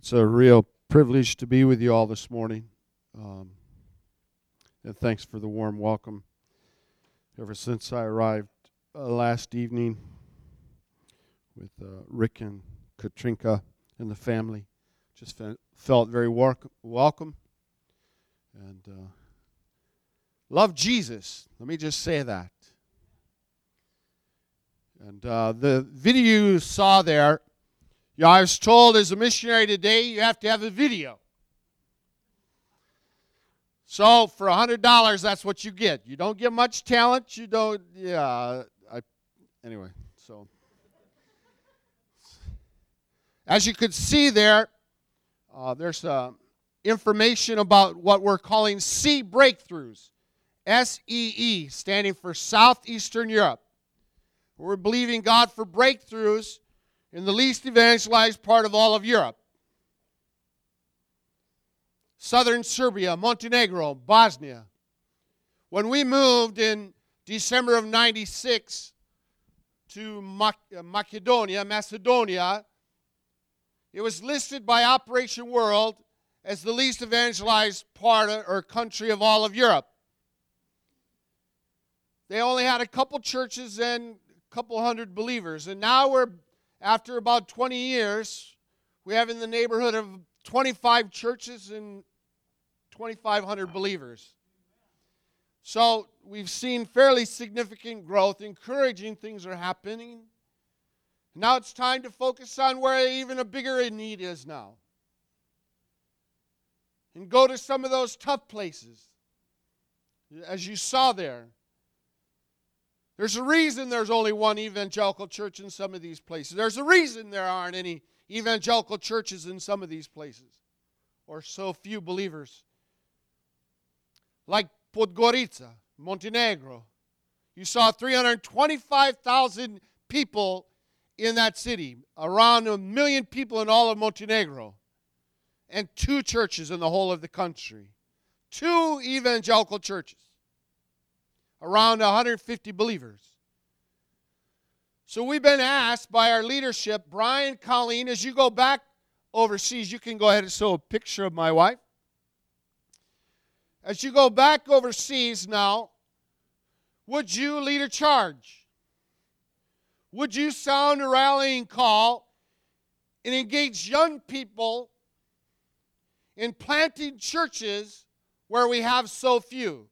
It's a real privilege to be with you all this morning. Um, and thanks for the warm welcome. Ever since I arrived uh, last evening with uh, Rick and Katrinka and the family, just fe- felt very war- welcome and uh, love Jesus. Let me just say that. And uh, the video you saw there you know, I was told as a missionary today, you have to have a video. So for a hundred dollars, that's what you get. You don't get much talent. You don't. Yeah. I. Anyway, so as you could see there, uh, there's uh, information about what we're calling SEE breakthroughs. S E E, standing for Southeastern Europe. We're believing God for breakthroughs in the least evangelized part of all of Europe. Southern Serbia, Montenegro, Bosnia. When we moved in December of 96 to uh, Macedonia, Macedonia, it was listed by Operation World as the least evangelized part or country of all of Europe. They only had a couple churches and a couple hundred believers, and now we're after about 20 years, we have in the neighborhood of 25 churches and 2,500 believers. So we've seen fairly significant growth, encouraging things are happening. Now it's time to focus on where even a bigger need is now. And go to some of those tough places, as you saw there. There's a reason there's only one evangelical church in some of these places. There's a reason there aren't any evangelical churches in some of these places, or so few believers. Like Podgorica, Montenegro. You saw 325,000 people in that city, around a million people in all of Montenegro, and two churches in the whole of the country. Two evangelical churches around 150 believers. So we've been asked by our leadership, Brian, Colleen, as you go back overseas, you can go ahead and show a picture of my wife. As you go back overseas now, would you lead a charge? Would you sound a rallying call and engage young people in planting churches where we have so few?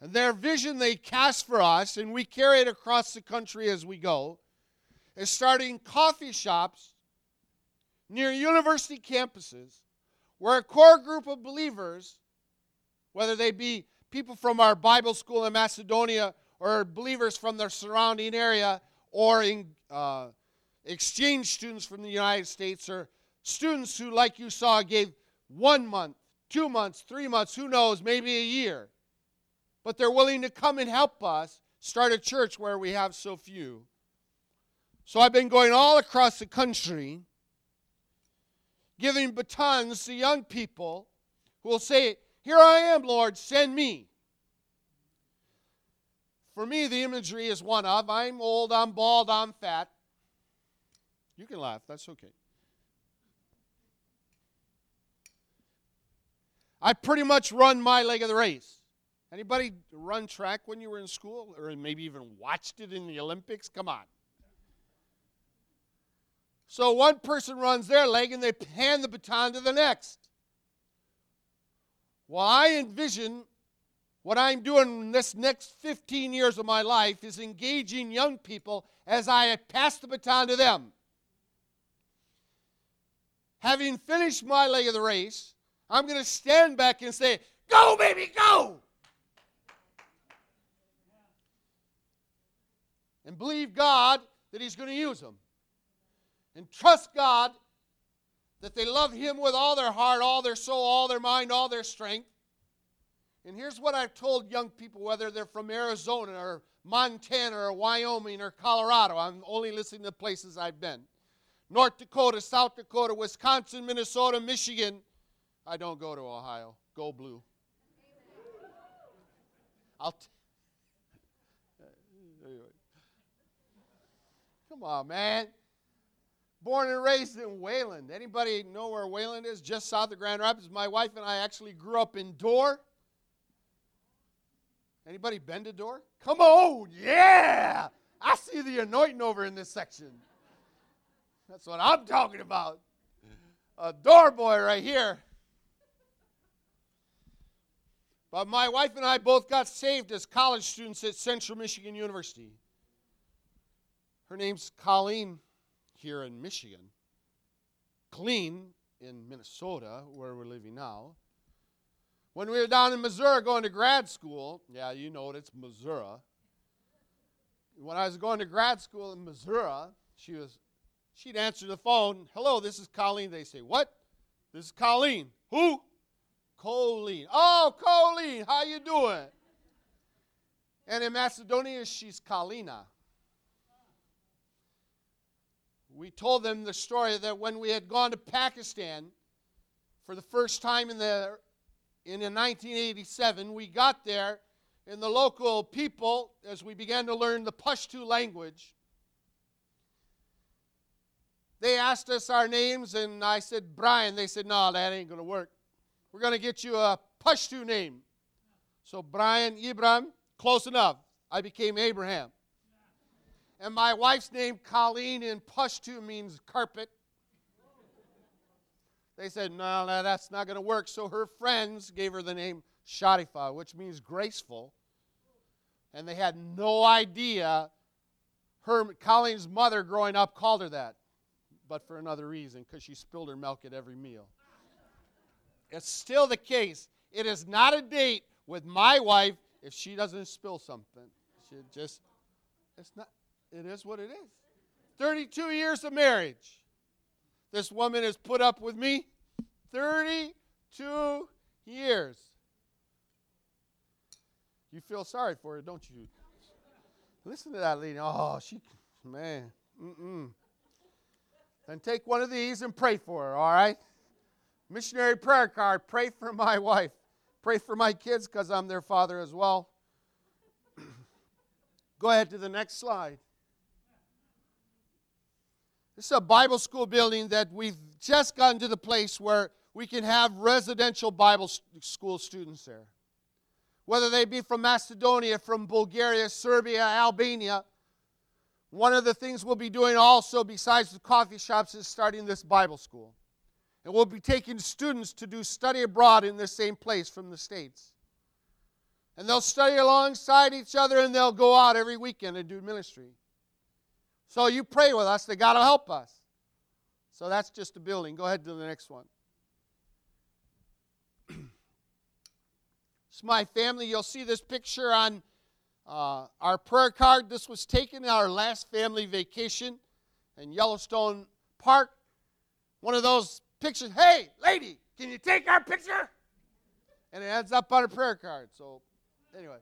And their vision they cast for us, and we carry it across the country as we go, is starting coffee shops near university campuses where a core group of believers, whether they be people from our Bible school in Macedonia or believers from the surrounding area or in, uh, exchange students from the United States or students who, like you saw, gave one month, two months, three months, who knows, maybe a year but they're willing to come and help us start a church where we have so few. So I've been going all across the country giving batons to young people who will say, Here I am, Lord, send me. For me, the imagery is one of I'm old, I'm bald, I'm fat. You can laugh, that's okay. I pretty much run my leg of the race. Anybody run track when you were in school or maybe even watched it in the Olympics? Come on. So one person runs their leg and they hand the baton to the next. Well, I envision what I'm doing in this next 15 years of my life is engaging young people as I pass the baton to them. Having finished my leg of the race, I'm going to stand back and say, Go, baby, go! And believe God that He's going to use them. And trust God that they love Him with all their heart, all their soul, all their mind, all their strength. And here's what I've told young people, whether they're from Arizona or Montana or Wyoming or Colorado. I'm only listening to places I've been. North Dakota, South Dakota, Wisconsin, Minnesota, Michigan. I don't go to Ohio. Go blue. I'll Come on, man. born and raised in Wayland. Anybody know where Wayland is? Just south of Grand Rapids. My wife and I actually grew up in Dorr. Anybody been to Dorr? Come on, yeah! I see the anointing over in this section. That's what I'm talking about. A Dorr boy right here. But my wife and I both got saved as college students at Central Michigan University. Her name's Colleen here in Michigan. Clean in Minnesota, where we're living now. When we were down in Missouri going to grad school, yeah, you know it, it's Missouri. When I was going to grad school in Missouri, she was she'd answer the phone, "Hello, this is Colleen." They say, "What? This is Colleen. Who? Colleen. Oh, Colleen, how you doing?" And in Macedonia, she's Kalina. We told them the story that when we had gone to Pakistan for the first time in the in 1987, we got there, and the local people, as we began to learn the Pashto language, they asked us our names, and I said, Brian. They said, No, that ain't going to work. We're going to get you a Pashto name. So, Brian Ibrahim, close enough. I became Abraham. And my wife's name, Colleen, in Pashto means carpet. They said, no, no that's not going to work. So her friends gave her the name Sharifa, which means graceful. And they had no idea her Colleen's mother growing up called her that, but for another reason, because she spilled her milk at every meal. It's still the case. It is not a date with my wife if she doesn't spill something. She just, it's not, it is what it is. 32 years of marriage. This woman has put up with me 32 years. You feel sorry for her, don't you? Listen to that lady. Oh, she, man. Mm-mm. Then take one of these and pray for her, all right? Missionary prayer card. Pray for my wife. Pray for my kids because I'm their father as well. Go ahead to the next slide. This is a Bible school building that we've just gotten to the place where we can have residential Bible school students there. Whether they be from Macedonia, from Bulgaria, Serbia, Albania. One of the things we'll be doing also, besides the coffee shops, is starting this Bible school. And we'll be taking students to do study abroad in the same place from the States. And they'll study alongside each other and they'll go out every weekend and do ministry. So you pray with us that God will help us. So that's just a building. Go ahead to the next one. it's my family. You'll see this picture on uh, our prayer card. This was taken our last family vacation in Yellowstone Park. One of those pictures. Hey, lady, can you take our picture? And it ends up on a prayer card. So, anyway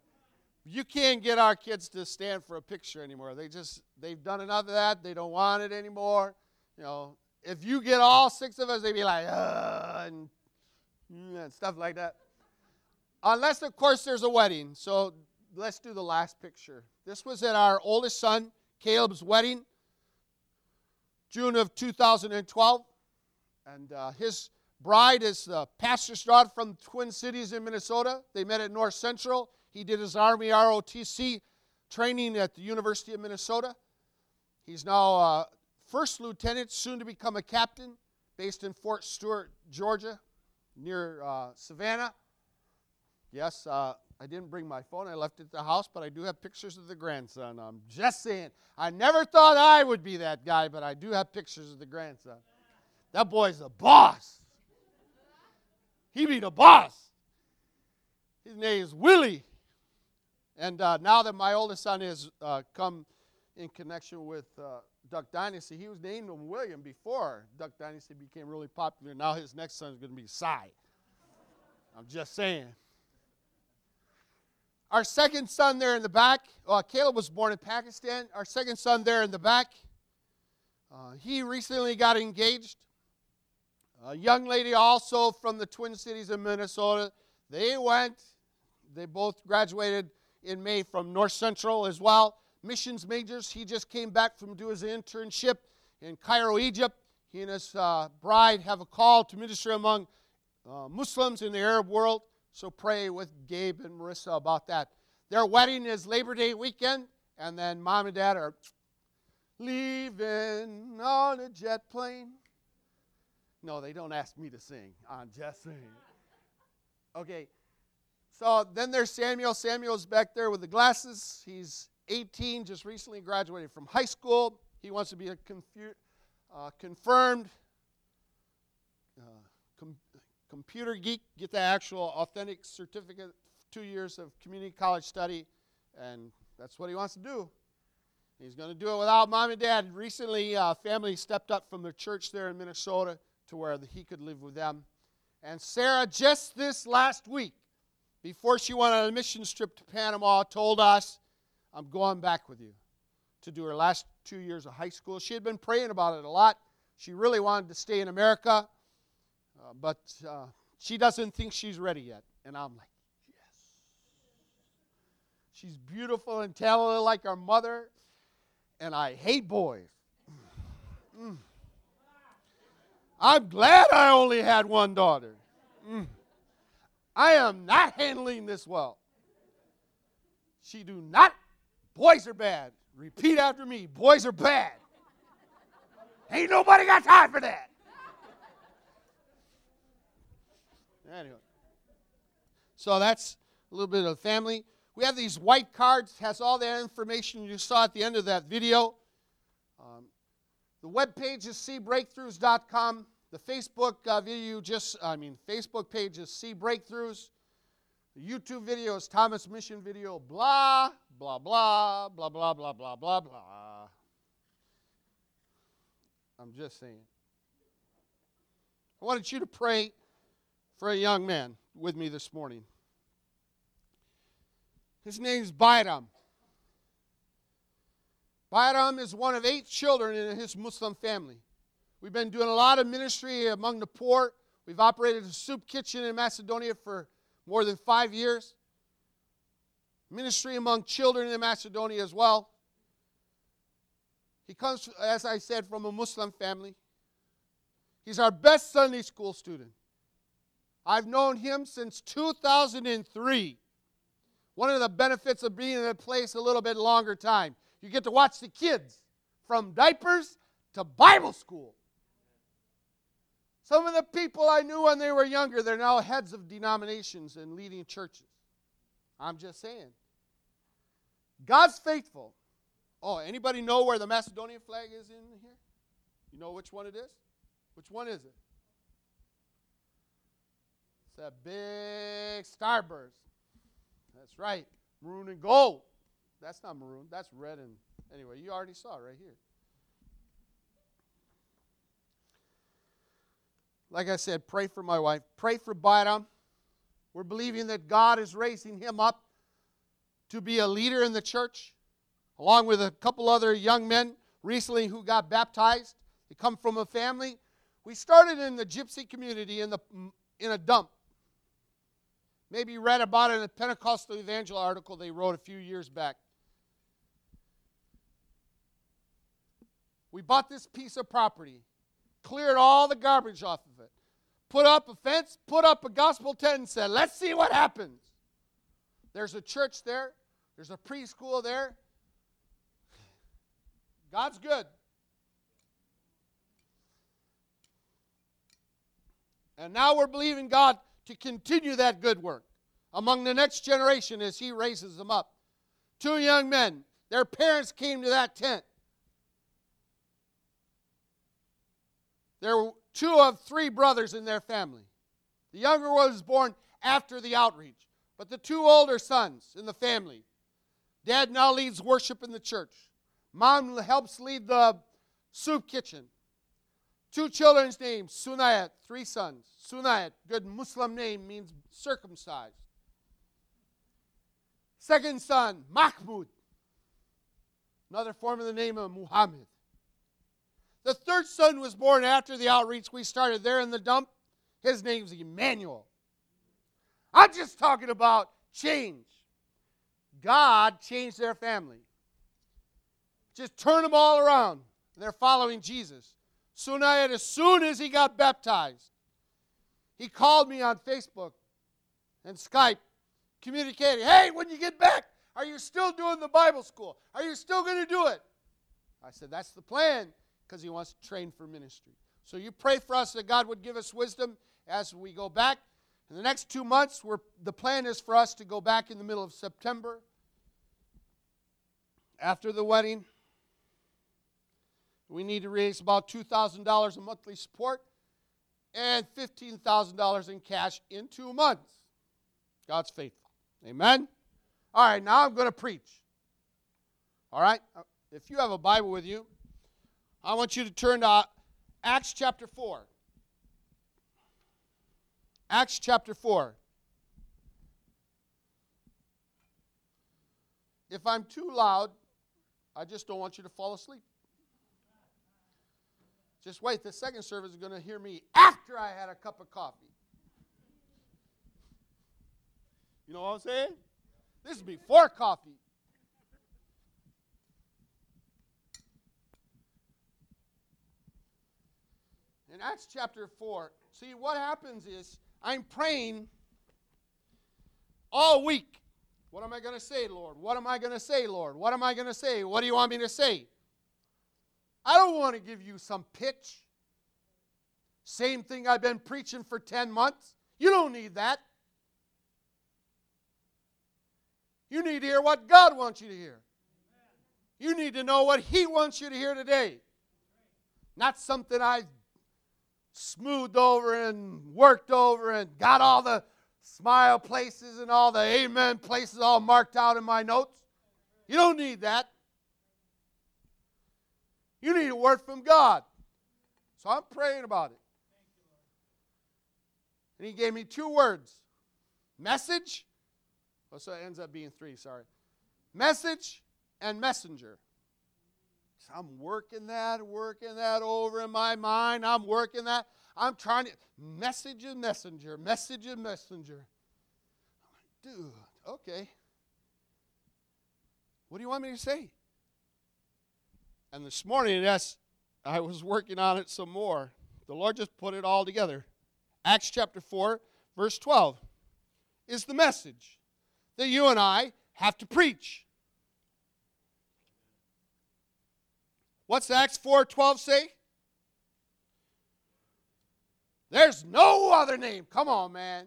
you can't get our kids to stand for a picture anymore. They just they've done enough of that. They don't want it anymore. You know, if you get all six of us, they'd be like, uh, and, and stuff like that. Unless, of course, there's a wedding. So let's do the last picture. This was at our oldest son, Caleb's wedding, June of 2012. And uh, his bride is the pastor's daughter from Twin Cities in Minnesota. They met at North Central. He did his Army ROTC training at the University of Minnesota. He's now a first lieutenant, soon to become a captain, based in Fort Stewart, Georgia, near uh, Savannah. Yes, uh, I didn't bring my phone. I left it at the house, but I do have pictures of the grandson. I'm just saying. I never thought I would be that guy, but I do have pictures of the grandson. That boy's a boss. He be the boss. His name is Willie. And uh, now that my oldest son has uh, come in connection with uh, Duck Dynasty, he was named William before Duck Dynasty became really popular. Now his next son is going to be Si. I'm just saying. Our second son there in the back, uh, Caleb was born in Pakistan. Our second son there in the back, uh, he recently got engaged. A young lady also from the Twin Cities of Minnesota. They went, they both graduated in May from North Central as well. Missions majors. He just came back from doing his internship in Cairo, Egypt. He and his uh, bride have a call to minister among uh, Muslims in the Arab world. So pray with Gabe and Marissa about that. Their wedding is Labor Day weekend, and then mom and dad are leaving on a jet plane. No, they don't ask me to sing. I'm just saying. Okay, so then there's Samuel. Samuel's back there with the glasses. He's 18, just recently graduated from high school. He wants to be a confu- uh, confirmed uh, com- computer geek, get the actual authentic certificate, two years of community college study, and that's what he wants to do. He's going to do it without mom and dad. Recently, uh, family stepped up from the church there in Minnesota to where he could live with them. And Sarah, just this last week, before she went on a mission trip to Panama, told us, I'm going back with you to do her last two years of high school. She had been praying about it a lot. She really wanted to stay in America, uh, but uh, she doesn't think she's ready yet. And I'm like, yes. She's beautiful and talented like our mother, and I hate boys. Mm. I'm glad I only had one daughter. Mm. I am not handling this well. She do not. Boys are bad. Repeat after me. Boys are bad. Ain't nobody got time for that. Anyway. So that's a little bit of family. We have these white cards, has all that information you saw at the end of that video. Um, the web page is seebreakthroughs.com. The Facebook uh, video just, I mean, Facebook page is SEE Breakthroughs. The YouTube video is Thomas Mission Video, blah, blah, blah, blah, blah, blah, blah, blah, blah. I'm just saying. I wanted you to pray for a young man with me this morning. His name's Bayram. Bayram is one of eight children in his Muslim family. We've been doing a lot of ministry among the poor. We've operated a soup kitchen in Macedonia for more than five years. Ministry among children in Macedonia as well. He comes, as I said, from a Muslim family. He's our best Sunday school student. I've known him since 2003. One of the benefits of being in a place a little bit longer time, you get to watch the kids from diapers to Bible school. Some of the people I knew when they were younger, they're now heads of denominations and leading churches. I'm just saying. God's faithful. Oh, anybody know where the Macedonian flag is in here? You know which one it is? Which one is it? It's that big starburst. That's right. Maroon and gold. That's not maroon. That's red and anyway, you already saw it right here. Like I said, pray for my wife. Pray for Bayram. We're believing that God is raising him up to be a leader in the church, along with a couple other young men recently who got baptized. They come from a family. We started in the gypsy community in, the, in a dump. Maybe read about it in a Pentecostal Evangel article they wrote a few years back. We bought this piece of property cleared all the garbage off of it, put up a fence, put up a gospel tent, and said, Let's see what happens. There's a church there, there's a preschool there. God's good. And now we're believing God to continue that good work among the next generation as He raises them up. Two young men, their parents came to that tent. There were two of three brothers in their family. The younger one was born after the outreach, but the two older sons in the family. Dad now leads worship in the church. Mom helps lead the soup kitchen. Two children's names, Sunayat, three sons. Sunayat, good Muslim name, means circumcised. Second son, Mahmud, another form of the name of Muhammad. The third son was born after the outreach we started there in the dump. His name's Emmanuel. I'm just talking about change. God changed their family. Just turn them all around. They're following Jesus. Sunayat, as soon as he got baptized, he called me on Facebook and Skype, communicating, hey, when you get back, are you still doing the Bible school? Are you still going to do it? I said, that's the plan because he wants to train for ministry. So you pray for us that God would give us wisdom as we go back. In the next two months, we're, the plan is for us to go back in the middle of September after the wedding. We need to raise about $2,000 in monthly support and $15,000 in cash in two months. God's faithful. Amen? All right, now I'm going to preach. All right? Uh, if you have a Bible with you, I want you to turn to Acts chapter 4. Acts chapter 4. If I'm too loud, I just don't want you to fall asleep. Just wait, the second service is going to hear me after I had a cup of coffee. You know what I'm saying? This is before coffee. In Acts chapter 4, see what happens is I'm praying all week. What am I going to say, Lord? What am I going to say, Lord? What am I going to say? What do you want me to say? I don't want to give you some pitch. Same thing I've been preaching for 10 months. You don't need that. You need to hear what God wants you to hear. You need to know what He wants you to hear today. Not something I smoothed over and worked over and got all the smile places and all the amen places all marked out in my notes. You don't need that. You need a word from God. So I'm praying about it. And he gave me two words message. Oh, so it ends up being three, sorry. Message and messenger. I'm working that, working that over in my mind. I'm working that. I'm trying to message and messenger, message and messenger. I'm like, dude, okay. What do you want me to say? And this morning, as I was working on it some more, the Lord just put it all together. Acts chapter 4, verse 12 is the message that you and I have to preach. What's Acts 4:12 say? There's no other name. Come on, man.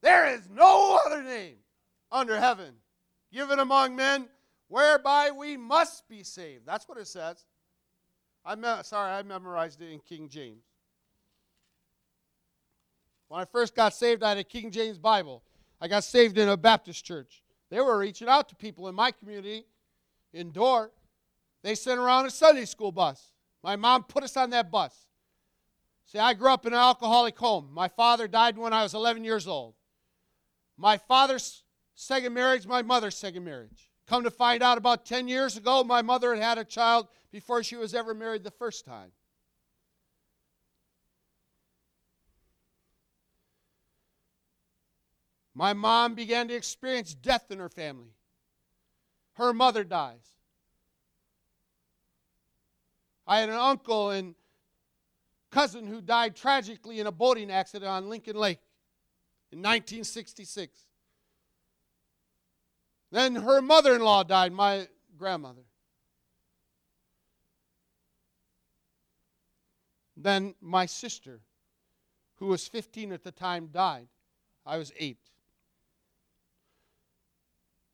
There is no other name under heaven given among men whereby we must be saved. That's what it says. I me- sorry, I memorized it in King James. When I first got saved, I had a King James Bible. I got saved in a Baptist church. They were reaching out to people in my community, in Dorr. They sent around a Sunday school bus. My mom put us on that bus. See, I grew up in an alcoholic home. My father died when I was 11 years old. My father's second marriage, my mother's second marriage. Come to find out, about 10 years ago, my mother had had a child before she was ever married the first time. My mom began to experience death in her family. Her mother dies. I had an uncle and cousin who died tragically in a boating accident on Lincoln Lake in 1966. Then her mother in law died, my grandmother. Then my sister, who was 15 at the time, died. I was eight.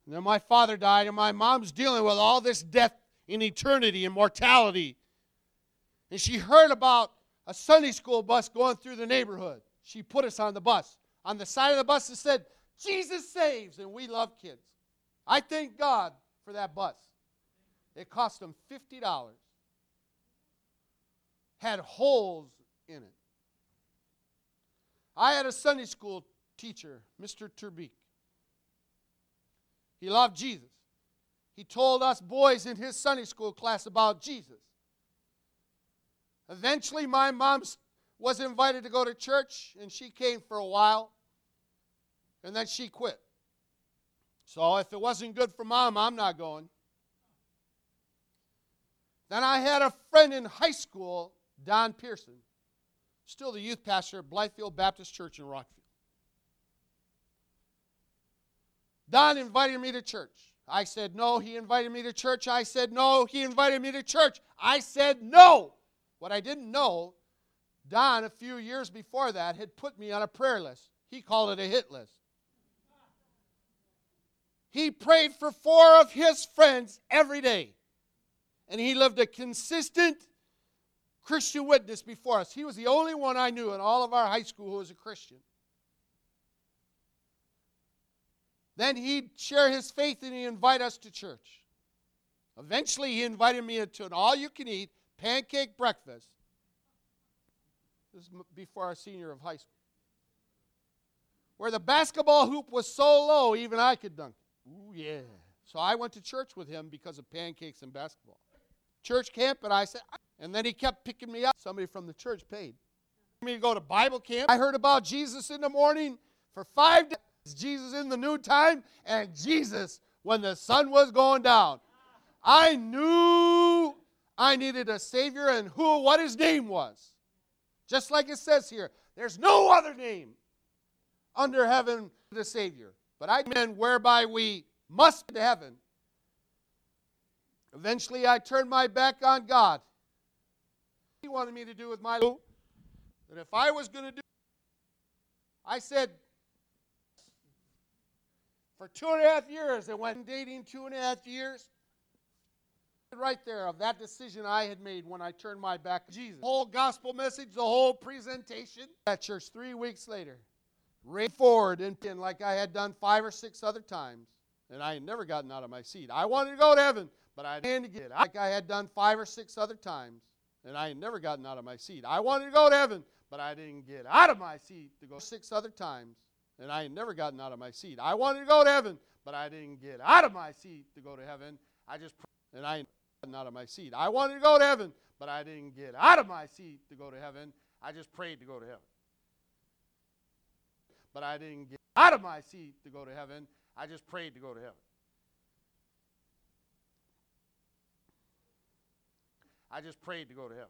And then my father died, and my mom's dealing with all this death in eternity and mortality and she heard about a Sunday school bus going through the neighborhood. She put us on the bus. On the side of the bus, it said, Jesus saves, and we love kids. I thank God for that bus. It cost them $50. Had holes in it. I had a Sunday school teacher, Mr. Turbeek. He loved Jesus. He told us boys in his Sunday school class about Jesus. Eventually, my mom was invited to go to church, and she came for a while, and then she quit. So if it wasn't good for mom, I'm not going. Then I had a friend in high school, Don Pearson, still the youth pastor at Blythefield Baptist Church in Rockford. Don invited me to church. I said no. He invited me to church. I said no. He invited me to church. I said no. What I didn't know, Don, a few years before that, had put me on a prayer list. He called it a hit list. He prayed for four of his friends every day. And he lived a consistent Christian witness before us. He was the only one I knew in all of our high school who was a Christian. Then he'd share his faith and he'd invite us to church. Eventually, he invited me to an all you can eat pancake breakfast. This is before our senior of high school. Where the basketball hoop was so low, even I could dunk. Ooh, yeah. So I went to church with him because of pancakes and basketball. Church camp, and I said, and then he kept picking me up. Somebody from the church paid me to go to Bible camp. I heard about Jesus in the morning for five days. Jesus in the new noontime and Jesus when the sun was going down. I knew I needed a Savior and who, what his name was. Just like it says here, there's no other name under heaven the Savior. But I meant whereby we must to heaven. Eventually, I turned my back on God. He wanted me to do with my life that if I was going to do, I said, for two and a half years. I went dating two and a half years. Right there of that decision I had made when I turned my back to Jesus. The whole gospel message, the whole presentation at church three weeks later. Right forward and like I had done five or six other times. And I had never gotten out of my seat. I wanted to go to heaven, but I didn't get it. Like I had done five or six other times. And I had never gotten out of my seat. I wanted to go to heaven, but I didn't get out of my seat to go six other times and I had never gotten out of my seat. I wanted to go to heaven, but I didn't get out of my seat to go to heaven. I just and I out of my seat. I wanted to go to heaven, but I didn't get out of my seat to go to heaven. I just prayed to go to heaven. But I didn't get out of my seat to go to heaven. I just prayed to go to heaven. I just prayed to go to heaven.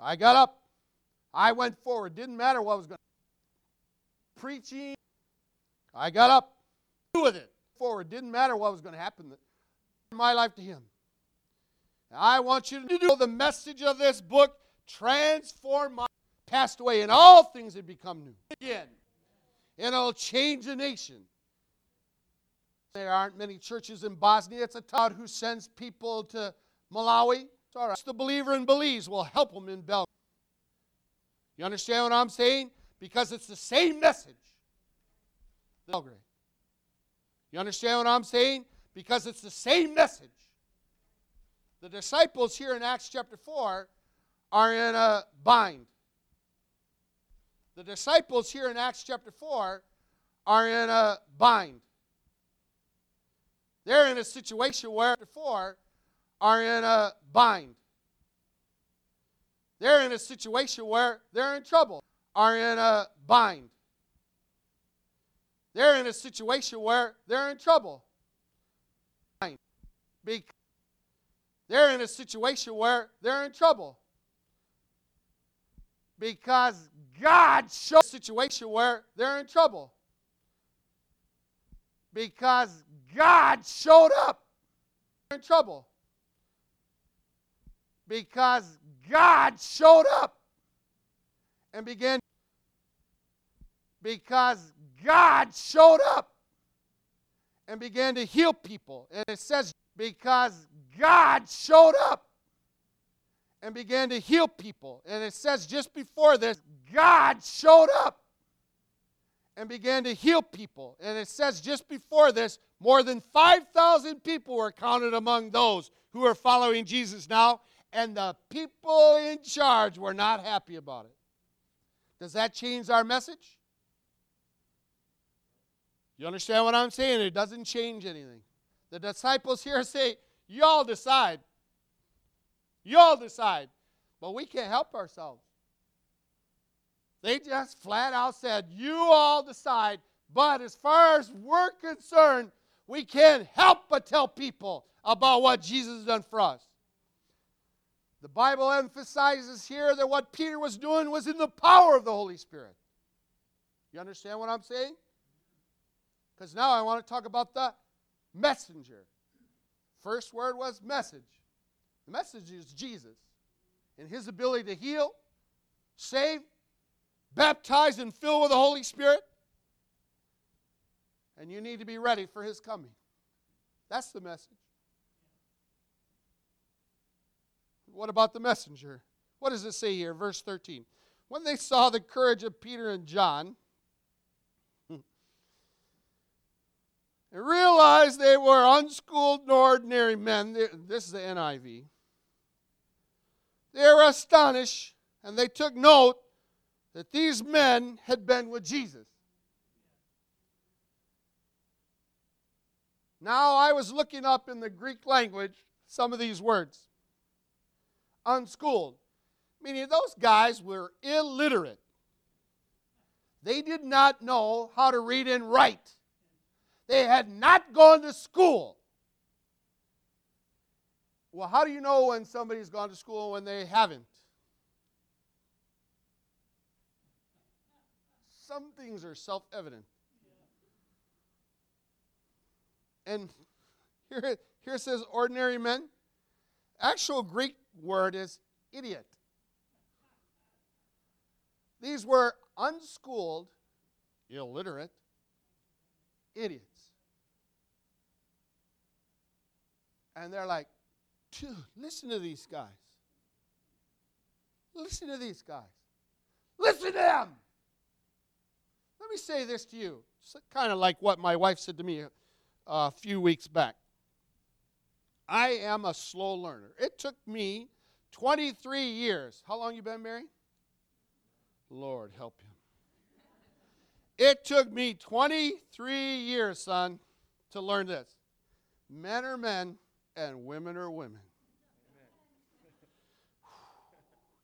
I got up. I went forward. Didn't matter what was going to preaching. I got up Do with it. Forward. Didn't matter what was going to happen my life to him. I want you to do the message of this book transform my passed away and all things had become new again. And it'll change a nation. There aren't many churches in Bosnia. It's a town who sends people to Malawi. It's all right. It's the believer in Belize will help them in Belgium. You understand what I'm saying? Because it's the same message. You understand what I'm saying? Because it's the same message. The disciples here in Acts chapter 4 are in a bind. The disciples here in Acts chapter 4 are in a bind. They're in a situation where 4 are in a bind. They're in a situation where they're in trouble, are in a bind. They're in a situation where they're in trouble. They're in a situation where they're in trouble. Because God showed a situation where they're in trouble. Because God showed up in trouble. Because God showed up and began because God showed up and began to heal people. And it says, because God showed up and began to heal people. And it says just before this, God showed up and began to heal people. And it says just before this, more than 5,000 people were counted among those who are following Jesus now and the people in charge were not happy about it. Does that change our message? You understand what I'm saying? It doesn't change anything. The disciples here say, Y'all decide. Y'all decide. But we can't help ourselves. They just flat out said, You all decide. But as far as we're concerned, we can't help but tell people about what Jesus has done for us. The Bible emphasizes here that what Peter was doing was in the power of the Holy Spirit. You understand what I'm saying? Because now I want to talk about the messenger. First word was message. The message is Jesus and his ability to heal, save, baptize, and fill with the Holy Spirit. And you need to be ready for his coming. That's the message. What about the messenger? What does it say here? Verse 13. When they saw the courage of Peter and John, and realized they were unschooled ordinary men. This is the NIV. They were astonished and they took note that these men had been with Jesus. Now, I was looking up in the Greek language some of these words. Unschooled, meaning those guys were illiterate. They did not know how to read and write. They had not gone to school. Well, how do you know when somebody's gone to school and when they haven't? Some things are self evident. And here, here says ordinary men. Actual Greek word is idiot. These were unschooled, illiterate idiots. And they're like, dude, listen to these guys. Listen to these guys. Listen to them. Let me say this to you. Kind of like what my wife said to me a, a few weeks back. I am a slow learner. It took me 23 years. How long you been married? Lord help you. It took me 23 years, son, to learn this. Men are men and women are women.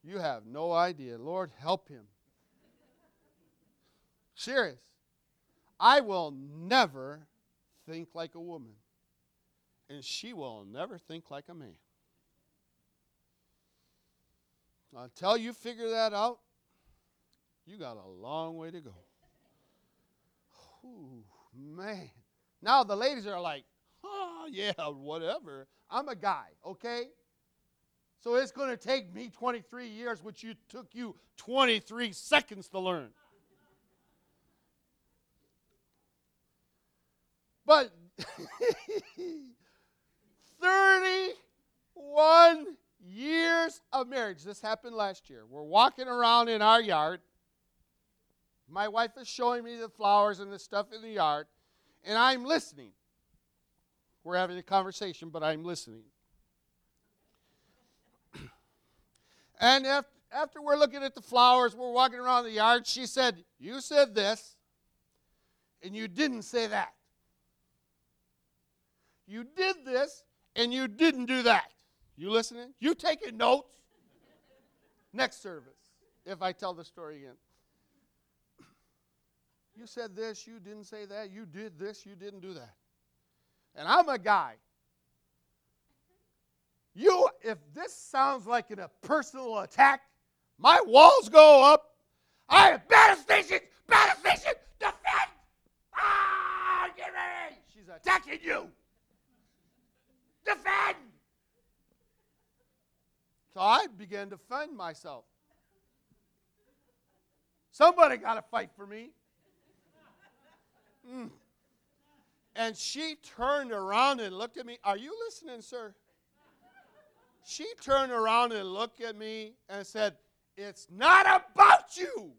You have no idea. Lord, help him. Serious. I will never think like a woman, and she will never think like a man. Until you figure that out, you got a long way to go. Ooh, man. Now the ladies are like, oh, yeah, whatever. I'm a guy, okay? So it's going to take me 23 years, which you took you 23 seconds to learn. But 31 years of marriage. This happened last year. We're walking around in our yard. My wife is showing me the flowers and the stuff in the yard, and I'm listening. We're having a conversation, but I'm listening. and after, after we're looking at the flowers, we're walking around the yard, she said, You said this, and you didn't say that. You did this, and you didn't do that. You listening? You taking notes? Next service, if I tell the story again. You said this, you didn't say that, you did this, you didn't do that. And I'm a guy. You, if this sounds like a personal attack, my walls go up. I have battle stations, battle station, defend! Ah, get ready! She's attacking you. Defend! So I began to defend myself. Somebody got to fight for me. Mm. And she turned around and looked at me. Are you listening, sir? She turned around and looked at me and said, It's not about you.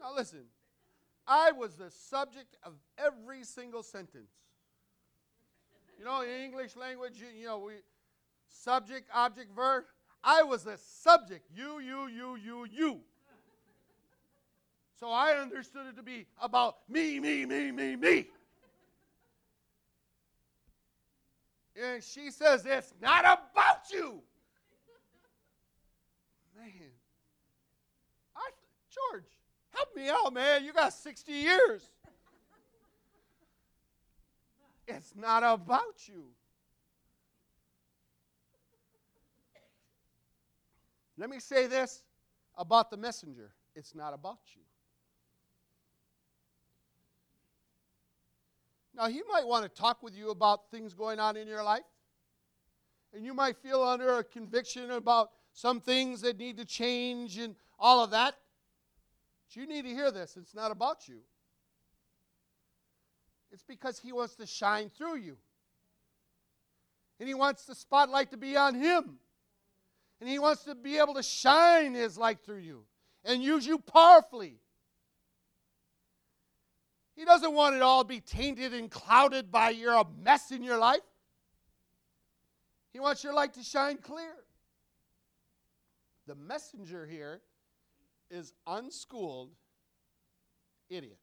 Now, listen, I was the subject of every single sentence. You know, in English language, you, you know, we subject, object, verb. I was the subject. You, you, you, you, you. So I understood it to be about me, me, me, me, me. And she says, It's not about you. Man. I, George, help me out, man. You got 60 years. It's not about you. Let me say this about the messenger it's not about you. Now, he might want to talk with you about things going on in your life. And you might feel under a conviction about some things that need to change and all of that. But you need to hear this. It's not about you, it's because he wants to shine through you. And he wants the spotlight to be on him. And he wants to be able to shine his light through you and use you powerfully. He doesn't want it all to be tainted and clouded by your mess in your life. He wants your light to shine clear. The messenger here is unschooled idiot.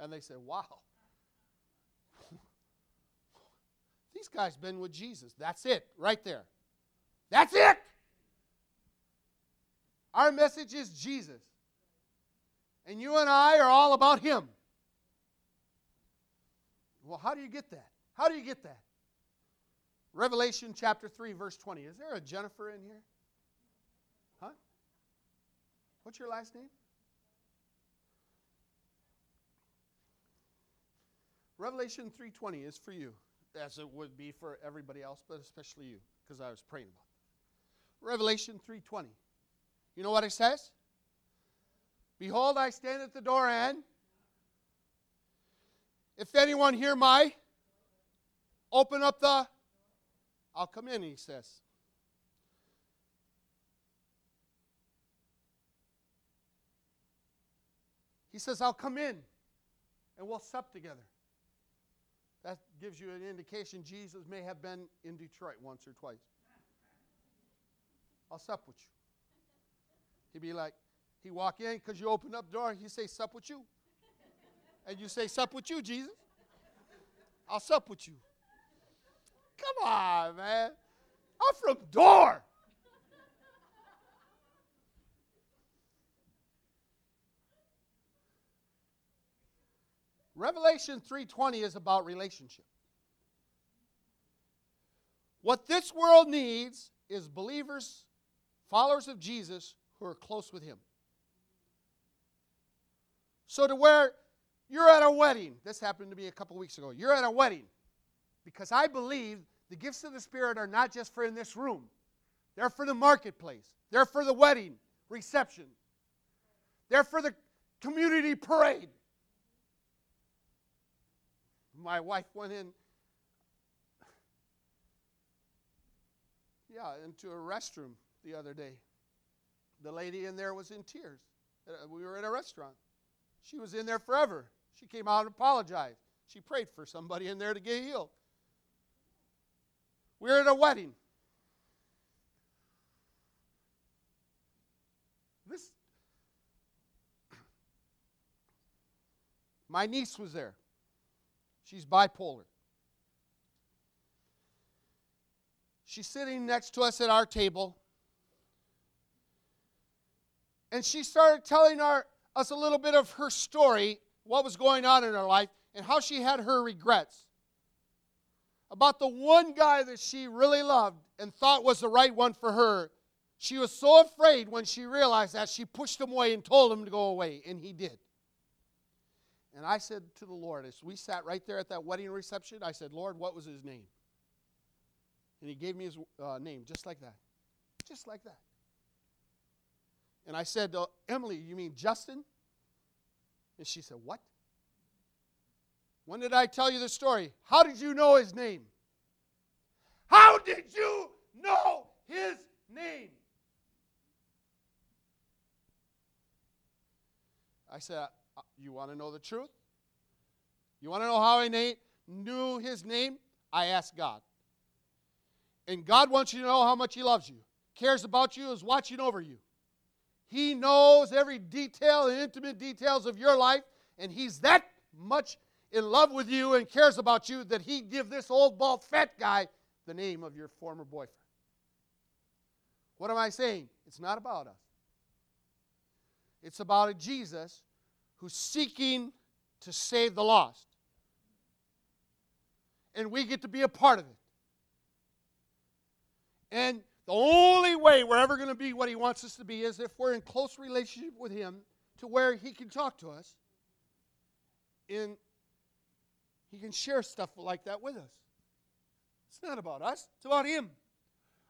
And they say, wow. These guys been with Jesus. That's it, right there. That's it. Our message is Jesus. And you and I are all about Him. Well, how do you get that? How do you get that? Revelation chapter 3, verse 20. Is there a Jennifer in here? Huh? What's your last name? Revelation 3:20 is for you, as it would be for everybody else, but especially you, because I was praying about it. Revelation 3:20. You know what it says? Behold, I stand at the door and if anyone hear my open up the I'll come in, he says. He says, I'll come in and we'll sup together. That gives you an indication Jesus may have been in Detroit once or twice. I'll sup with you. He'd be like, he walk in because you open up door, he say, sup with you. And you say, sup with you, Jesus. I'll sup with you. Come on, man. I'm from Dorr. Revelation 3:20 is about relationship. What this world needs is believers, followers of Jesus who are close with him. So to where you're at a wedding, this happened to me a couple weeks ago. You're at a wedding because I believe the gifts of the Spirit are not just for in this room, they're for the marketplace, they're for the wedding reception, they're for the community parade. My wife went in, yeah, into a restroom the other day. The lady in there was in tears. Uh, we were in a restaurant. She was in there forever. She came out and apologized. She prayed for somebody in there to get healed. We were at a wedding. This My niece was there. She's bipolar. She's sitting next to us at our table. And she started telling our, us a little bit of her story, what was going on in her life, and how she had her regrets. About the one guy that she really loved and thought was the right one for her. She was so afraid when she realized that she pushed him away and told him to go away, and he did. And I said to the Lord, as we sat right there at that wedding reception, I said, Lord, what was his name? And he gave me his uh, name, just like that. Just like that. And I said, uh, Emily, you mean Justin? And she said, What? When did I tell you the story? How did you know his name? How did you know his name? I said, uh, You want to know the truth? You want to know how I knew his name? I asked God. And God wants you to know how much He loves you, cares about you, is watching over you. He knows every detail and intimate details of your life, and He's that much in love with you and cares about you that He'd give this old, bald, fat guy the name of your former boyfriend. What am I saying? It's not about us. It's about a Jesus who's seeking to save the lost. and we get to be a part of it. And the only way we're ever going to be what He wants us to be is if we're in close relationship with Him to where He can talk to us and He can share stuff like that with us. It's not about us, it's about Him.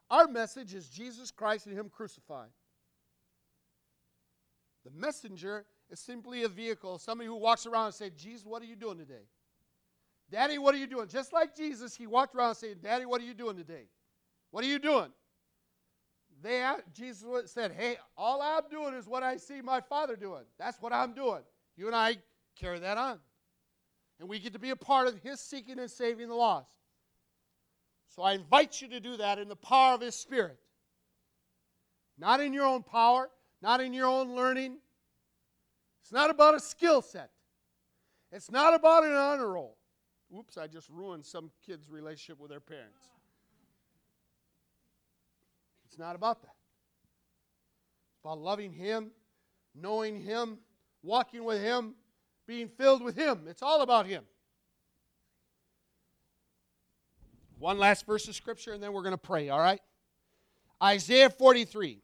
Our message is Jesus Christ and Him crucified. The messenger is simply a vehicle, somebody who walks around and says, Jesus, what are you doing today? Daddy, what are you doing? Just like Jesus, he walked around and saying, Daddy, what are you doing today? What are you doing? They Jesus said, Hey, all I'm doing is what I see my father doing. That's what I'm doing. You and I carry that on. And we get to be a part of his seeking and saving the lost. So I invite you to do that in the power of his spirit. Not in your own power, not in your own learning. It's not about a skill set. It's not about an honor roll. Oops, I just ruined some kid's relationship with their parents. Not about that. It's about loving Him, knowing Him, walking with Him, being filled with Him. It's all about Him. One last verse of Scripture, and then we're going to pray, all right? Isaiah 43.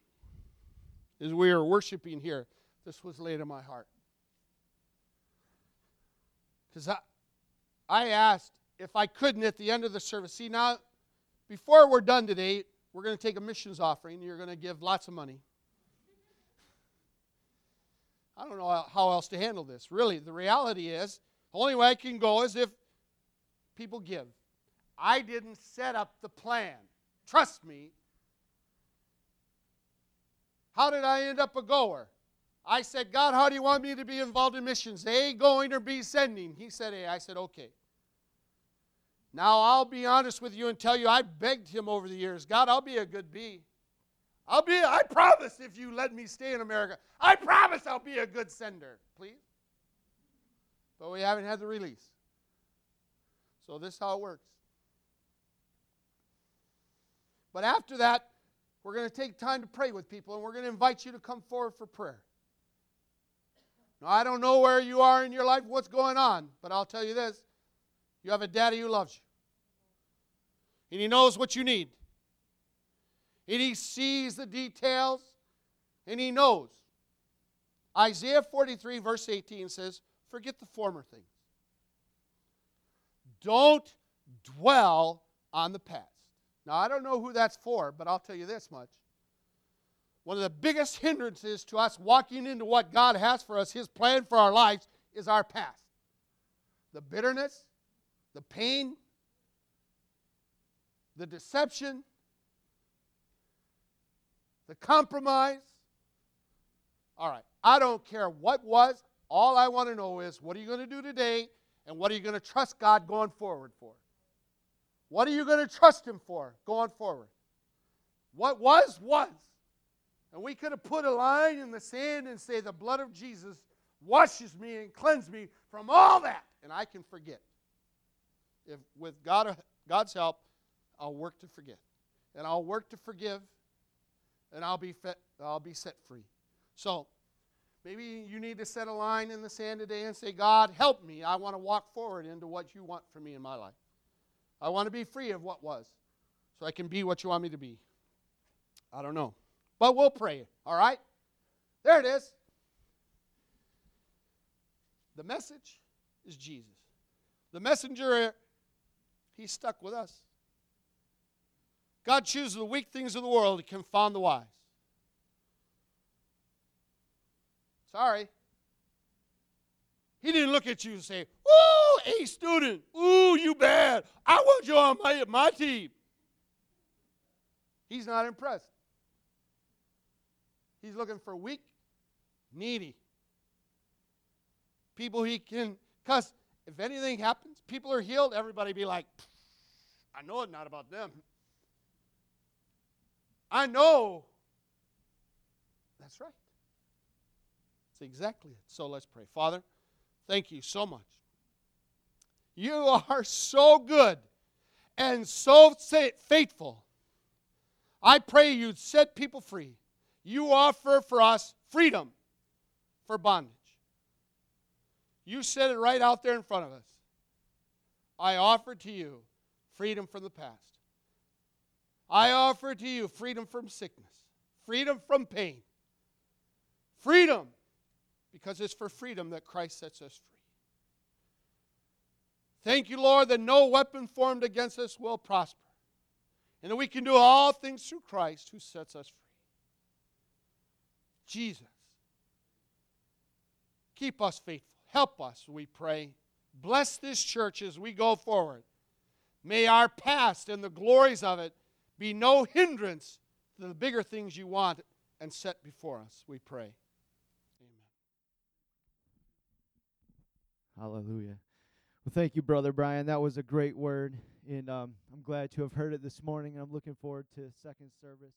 As we are worshiping here, this was laid in my heart. Because I, I asked if I couldn't at the end of the service. See, now, before we're done today, we're going to take a missions offering. and You're going to give lots of money. I don't know how else to handle this. Really, the reality is, the only way I can go is if people give. I didn't set up the plan. Trust me. How did I end up a goer? I said, God, how do you want me to be involved in missions? A, going or B, sending? He said A. I said, okay. Now, I'll be honest with you and tell you, I begged him over the years, God, I'll be a good bee. I'll be, I promise if you let me stay in America, I promise I'll be a good sender, please. But we haven't had the release. So this is how it works. But after that, we're going to take time to pray with people, and we're going to invite you to come forward for prayer. Now, I don't know where you are in your life, what's going on, but I'll tell you this you have a daddy who loves you. And he knows what you need. And he sees the details and he knows. Isaiah 43, verse 18 says, Forget the former things. Don't dwell on the past. Now, I don't know who that's for, but I'll tell you this much. One of the biggest hindrances to us walking into what God has for us, His plan for our lives, is our past. The bitterness, the pain, the deception, the compromise. All right, I don't care what was. All I want to know is what are you going to do today and what are you going to trust God going forward for? What are you going to trust Him for going forward? What was, was. And we could have put a line in the sand and say, The blood of Jesus washes me and cleanses me from all that, and I can forget if with God, uh, God's help, I'll work to forget. And I'll work to forgive, and I'll be, fit, I'll be set free. So, maybe you need to set a line in the sand today and say, God, help me. I want to walk forward into what you want for me in my life. I want to be free of what was so I can be what you want me to be. I don't know. But we'll pray, all right? There it is. The message is Jesus. The messenger He's stuck with us. God chooses the weak things of the world to confound the wise. Sorry. He didn't look at you and say, Ooh, A student. Ooh, you bad. I want you on my, my team. He's not impressed. He's looking for weak, needy people he can, because if anything happens, people are healed, everybody be like, I know it's not about them. I know. That's right. That's exactly it. So let's pray. Father, thank you so much. You are so good and so faithful. I pray you'd set people free. You offer for us freedom for bondage. You said it right out there in front of us. I offer to you freedom from the past. I offer to you freedom from sickness, freedom from pain, freedom, because it's for freedom that Christ sets us free. Thank you, Lord, that no weapon formed against us will prosper, and that we can do all things through Christ who sets us free. Jesus, keep us faithful. Help us, we pray. Bless this church as we go forward. May our past and the glories of it be no hindrance to the bigger things you want and set before us, we pray. Amen. Hallelujah. Well, thank you, Brother Brian. That was a great word, and um, I'm glad to have heard it this morning. And I'm looking forward to second service.